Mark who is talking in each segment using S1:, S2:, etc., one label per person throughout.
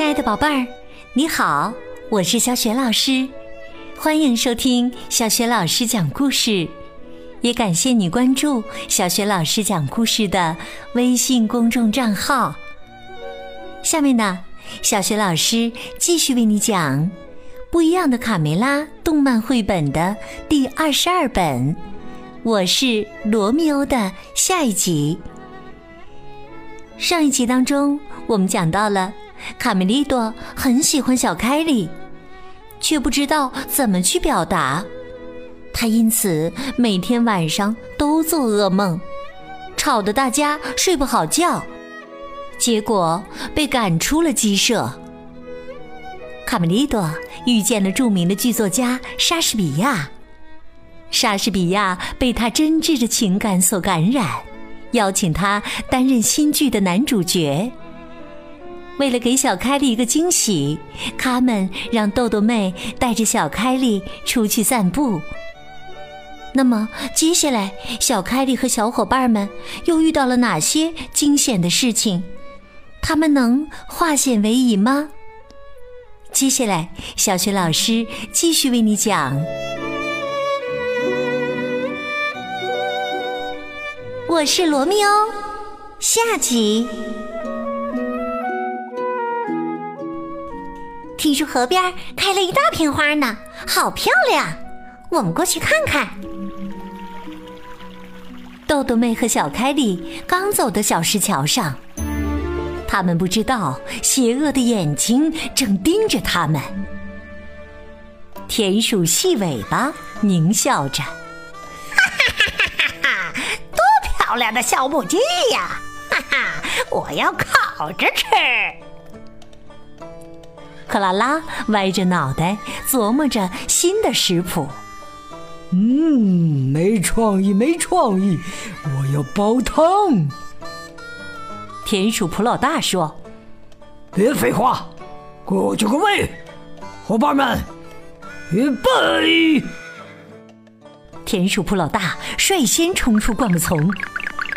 S1: 亲爱的宝贝儿，你好，我是小雪老师，欢迎收听小雪老师讲故事，也感谢你关注小雪老师讲故事的微信公众账号。下面呢，小雪老师继续为你讲《不一样的卡梅拉》动漫绘本的第二十二本，我是罗密欧的下一集。上一集当中，我们讲到了卡梅利多很喜欢小凯莉，却不知道怎么去表达。他因此每天晚上都做噩梦，吵得大家睡不好觉，结果被赶出了鸡舍。卡梅利多遇见了著名的剧作家莎士比亚，莎士比亚被他真挚的情感所感染。邀请他担任新剧的男主角。为了给小凯莉一个惊喜，他们让豆豆妹带着小凯莉出去散步。那么，接下来小凯莉和小伙伴们又遇到了哪些惊险的事情？他们能化险为夷吗？接下来，小雪老师继续为你讲。我是罗密欧，下集。听说河边开了一大片花呢，好漂亮，我们过去看看。豆豆妹和小凯莉刚走到小石桥上，他们不知道邪恶的眼睛正盯着他们。田鼠细尾巴狞笑着。哈哈哈哈哈！
S2: 多漂亮的小母鸡呀，哈哈！我要烤着吃。
S1: 克拉拉歪着脑袋琢磨着新的食谱。
S3: 嗯，没创意，没创意！我要煲汤。
S1: 田鼠普老大说：“
S3: 别废话，过去个位，伙伴们，预备！”
S1: 田鼠普老大率先冲出灌木丛。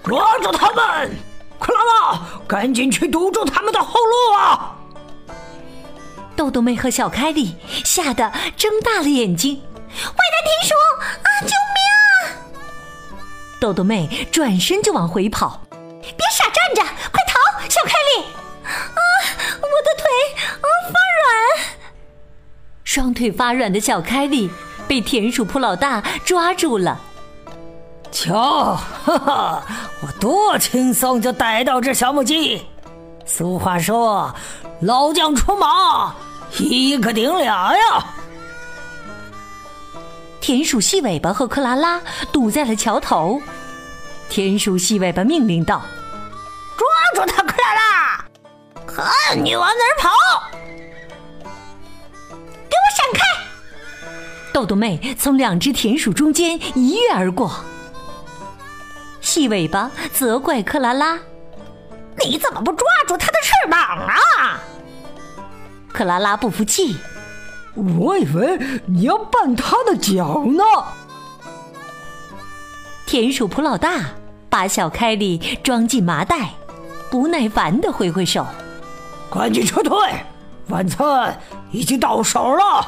S3: 抓住他们！克拉拉，赶紧去堵住他们的后路啊！
S1: 豆豆妹和小凯莉吓得睁大了眼睛。坏蛋田鼠啊！救命啊！豆豆妹转身就往回跑。别傻站着，快逃！小凯莉啊，我的腿啊发软。双腿发软的小凯莉被田鼠铺老大抓住了。
S3: 瞧，哈哈，我多轻松就逮到这小母鸡。俗话说，老将出马，一个顶俩呀。
S1: 田鼠细尾巴和克拉拉堵在了桥头。田鼠细尾巴命令道：“
S2: 抓住他，克拉拉！看你往哪儿跑！
S1: 给我闪开！”豆豆妹从两只田鼠中间一跃而过。细尾巴责怪克拉拉：“
S2: 你怎么不抓住它的翅膀啊？”
S1: 克拉拉不服气：“
S3: 我以为你要绊他的脚呢。”
S1: 田鼠普老大把小凯莉装进麻袋，不耐烦的挥挥手：“
S3: 赶紧撤退，晚餐已经到手了。”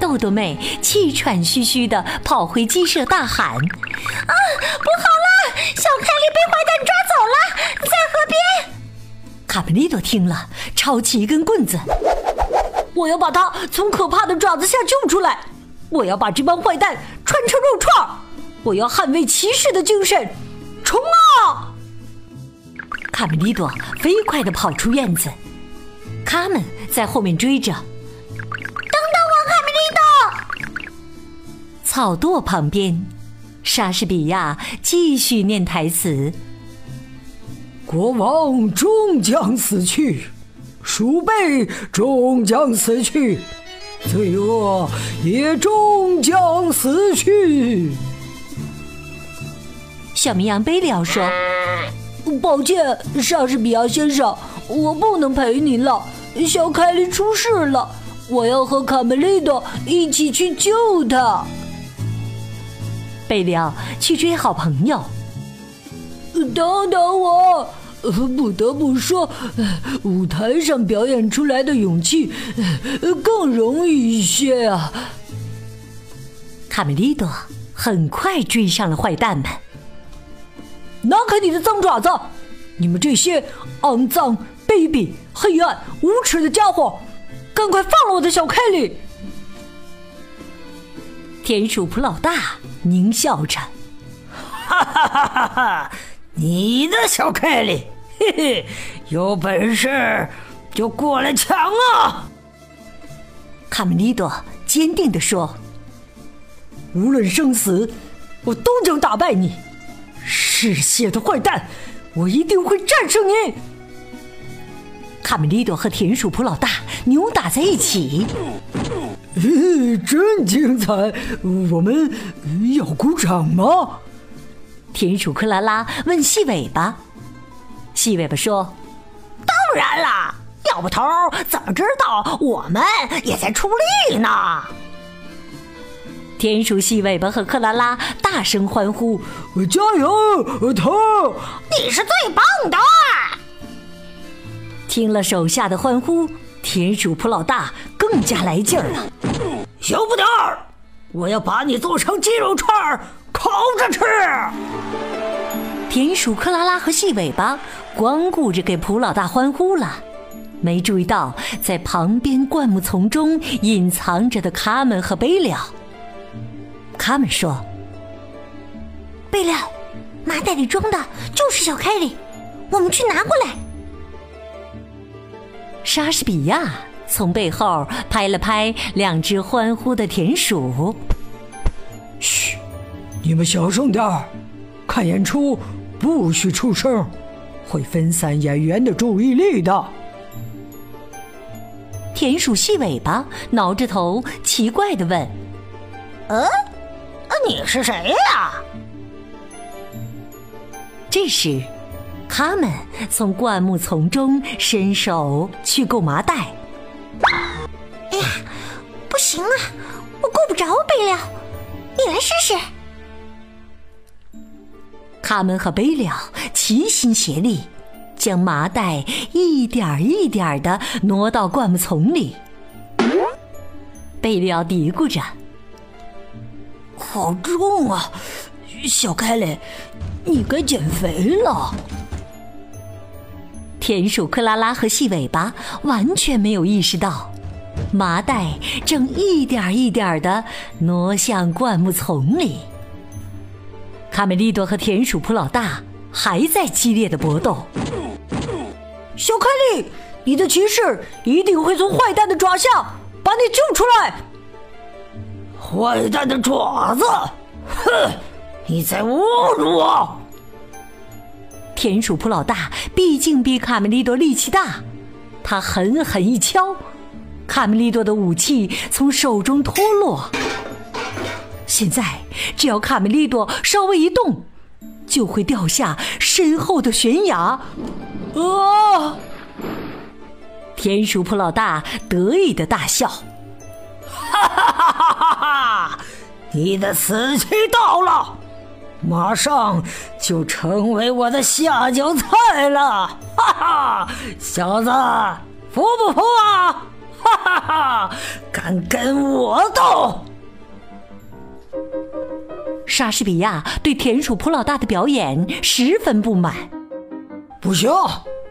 S1: 豆豆妹气喘吁吁的跑回鸡舍，大喊：“啊，不好了！小凯莉被坏蛋抓走了，在河边！”卡梅利多听了，抄起一根棍子：“我要把他从可怕的爪子下救出来！我要把这帮坏蛋穿成肉串！我要捍卫骑士的精神！冲啊！”卡梅利多飞快的跑出院子，他们在后面追着。等等我，卡梅利多草垛旁边，莎士比亚继续念台词：“
S3: 国王终将死去，鼠辈终将死去，罪恶也终将死去。”
S1: 小绵羊贝利奥说：“
S4: 抱歉，莎士比亚先生，我不能陪您了。小凯莉出事了，我要和卡梅利多一起去救他。”
S1: 贝利奥去追好朋友。
S4: 等等我，不得不说，舞台上表演出来的勇气更容易一些啊。
S1: 卡梅利多很快追上了坏蛋们，
S4: 拿开你的脏爪子！你们这些肮脏、卑鄙、黑暗、无耻的家伙，赶快放了我的小凯莉！
S1: 田鼠普老大狞笑着：“
S2: 哈哈哈哈哈！你的小凯莉，嘿嘿，有本事就过来抢啊！”
S1: 卡梅利多坚定地说：“
S4: 无论生死，我都将打败你，嗜血的坏蛋！”我一定会战胜你！
S1: 卡梅利多和田鼠普老大扭打在一起，
S3: 真精彩！我们要鼓掌吗？
S1: 田鼠克拉拉问细尾巴。细尾巴说：“
S2: 当然啦，要不头怎么知道我们也在出力呢？”
S1: 田鼠细尾巴和克拉拉大声欢呼：“
S3: 加油，头！
S2: 你是最棒的！”
S1: 听了手下的欢呼，田鼠普老大更加来劲儿了。
S2: 小不点儿，我要把你做成鸡肉串烤着吃。
S1: 田鼠克拉拉和细尾巴光顾着给普老大欢呼了，没注意到在旁边灌木丛中隐藏着的卡门和贝了。卡门说：“
S2: 贝料，麻袋里装的就是小凯里，我们去拿过来。”
S1: 莎士比亚从背后拍了拍两只欢呼的田鼠：“
S3: 嘘，你们小声点儿，看演出不许出声，会分散演员的注意力的。”
S1: 田鼠细尾巴挠着头，奇怪的问：“
S2: 呃？”你是谁呀？
S1: 这时，他们从灌木丛中伸手去够麻袋。
S2: 哎呀，不行啊，我够不着贝了，你来试试。
S1: 他们和贝了齐心协力，将麻袋一点一点的挪到灌木丛里。贝利奥嘀咕着。
S4: 好重啊，小凯雷，你该减肥了。
S1: 田鼠克拉拉和细尾巴完全没有意识到，麻袋正一点一点的挪向灌木丛里。卡梅利多和田鼠普老大还在激烈的搏斗。
S4: 小凯莉，你的骑士一定会从坏蛋的爪下把你救出来。
S2: 坏蛋的爪子！哼，你在侮辱我！
S1: 田鼠普老大毕竟比卡梅利多力气大，他狠狠一敲，卡梅利多的武器从手中脱落。现在只要卡梅利多稍微一动，就会掉下身后的悬崖。啊！田鼠普老大得意的大笑。
S2: 哈哈哈哈哈！你的死期到了，马上就成为我的下酒菜了！哈哈，小子，服不服啊？哈哈哈，敢跟我斗？
S1: 莎士比亚对田鼠普老大的表演十分不满。
S3: 不行，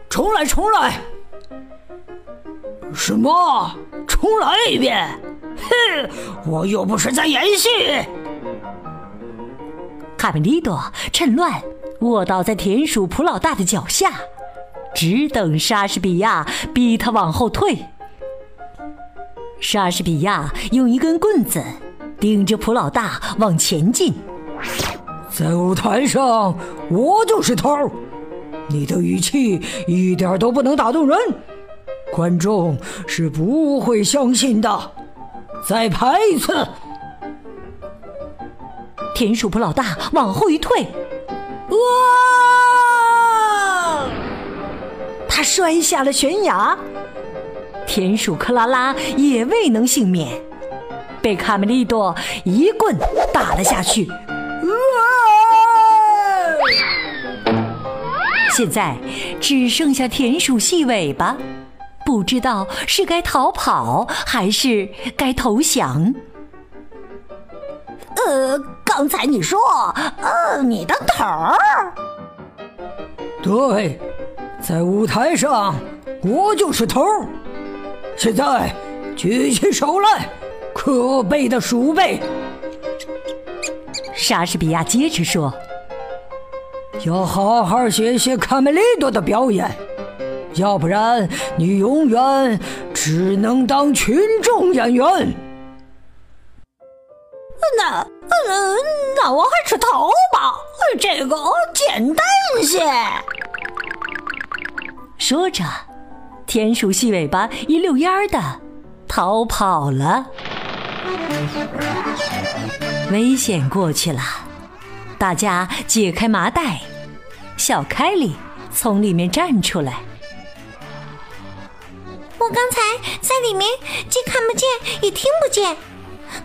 S3: 重来，重来！
S2: 什么？重来一遍？哼，我又不是在演戏。
S1: 卡梅利多趁乱卧倒在田鼠普老大的脚下，只等莎士比亚逼他往后退。莎士比亚用一根棍子顶着普老大往前进。
S3: 在舞台上，我就是头你的语气一点都不能打动人，观众是不会相信的。再拍一次！
S1: 田鼠普老大往后一退，哇！他摔下了悬崖。田鼠克拉拉也未能幸免，被卡梅利多一棍打了下去。现在只剩下田鼠细尾巴，不知道是该逃跑还是该投降。
S2: 呃，刚才你说，呃，你的头儿。
S3: 对，在舞台上，我就是头儿。现在举起手来，可悲的鼠辈！
S1: 莎士比亚接着说：“
S3: 要好好学学卡梅利多的表演，要不然你永远只能当群众演员。”
S2: 那，嗯，那我还是逃吧，这个简单些。
S1: 说着，田鼠细尾巴一溜烟儿的逃跑了。危险过去了，大家解开麻袋，小凯莉从里面站出来。
S5: 我刚才在里面既看不见也听不见。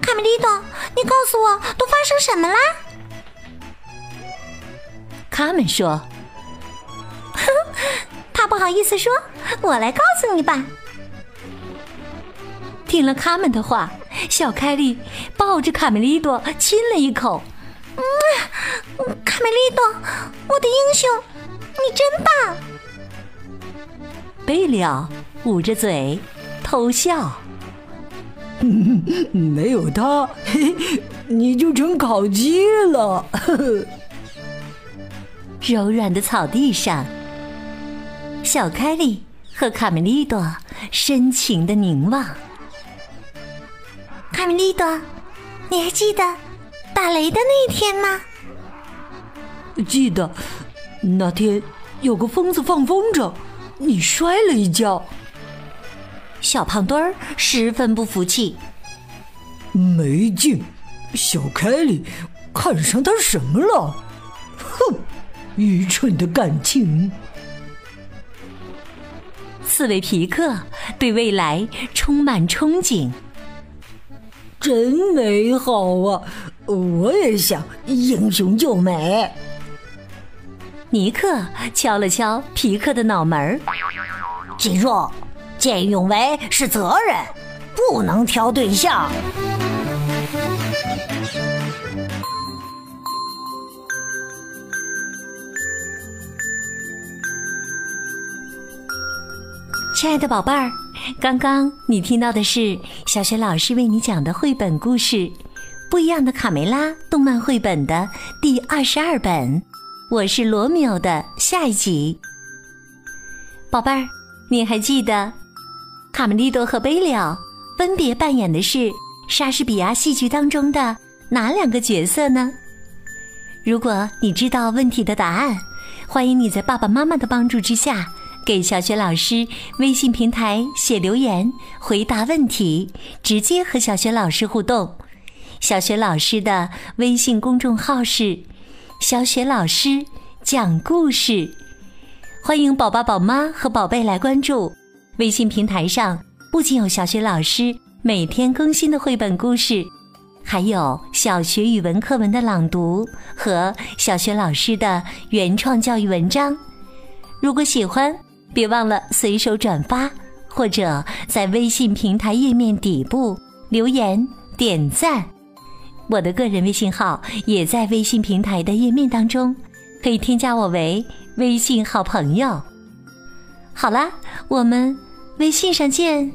S5: 卡梅利多，你告诉我都发生什么啦？
S1: 卡门说：“
S5: 哼，他不好意思说，我来告诉你吧。”
S1: 听了卡门的话，小凯莉抱着卡梅利多亲了一口。
S5: 嗯，卡梅利多，我的英雄，你真棒！
S1: 贝利奥捂着嘴偷笑。
S3: 没有他，你就成烤鸡了。
S1: 柔软的草地上，小凯莉和卡梅利多深情的凝望。
S5: 卡米利多，你还记得打雷的那一天吗？
S3: 记得，那天有个疯子放风筝，你摔了一跤。
S1: 小胖墩儿十分不服气，
S3: 没劲！小凯莉看上他什么了？哼，愚蠢的感情！
S1: 刺猬皮克对未来充满憧憬，
S2: 真美好啊！我也想英雄救美。
S1: 尼克敲了敲皮克的脑门儿，
S2: 记住。见义勇为是责任，不能挑对象。
S1: 亲爱的宝贝儿，刚刚你听到的是小雪老师为你讲的绘本故事《不一样的卡梅拉》动漫绘本的第二十二本，我是罗密欧的下一集。宝贝儿，你还记得？卡梅利多和贝利奥分别扮演的是莎士比亚戏剧当中的哪两个角色呢？如果你知道问题的答案，欢迎你在爸爸妈妈的帮助之下，给小雪老师微信平台写留言回答问题，直接和小雪老师互动。小雪老师的微信公众号是“小雪老师讲故事”，欢迎宝宝、宝妈和宝贝来关注。微信平台上不仅有小学老师每天更新的绘本故事，还有小学语文课文的朗读和小学老师的原创教育文章。如果喜欢，别忘了随手转发，或者在微信平台页面底部留言点赞。我的个人微信号也在微信平台的页面当中，可以添加我为微信好朋友。好啦，我们微信上见。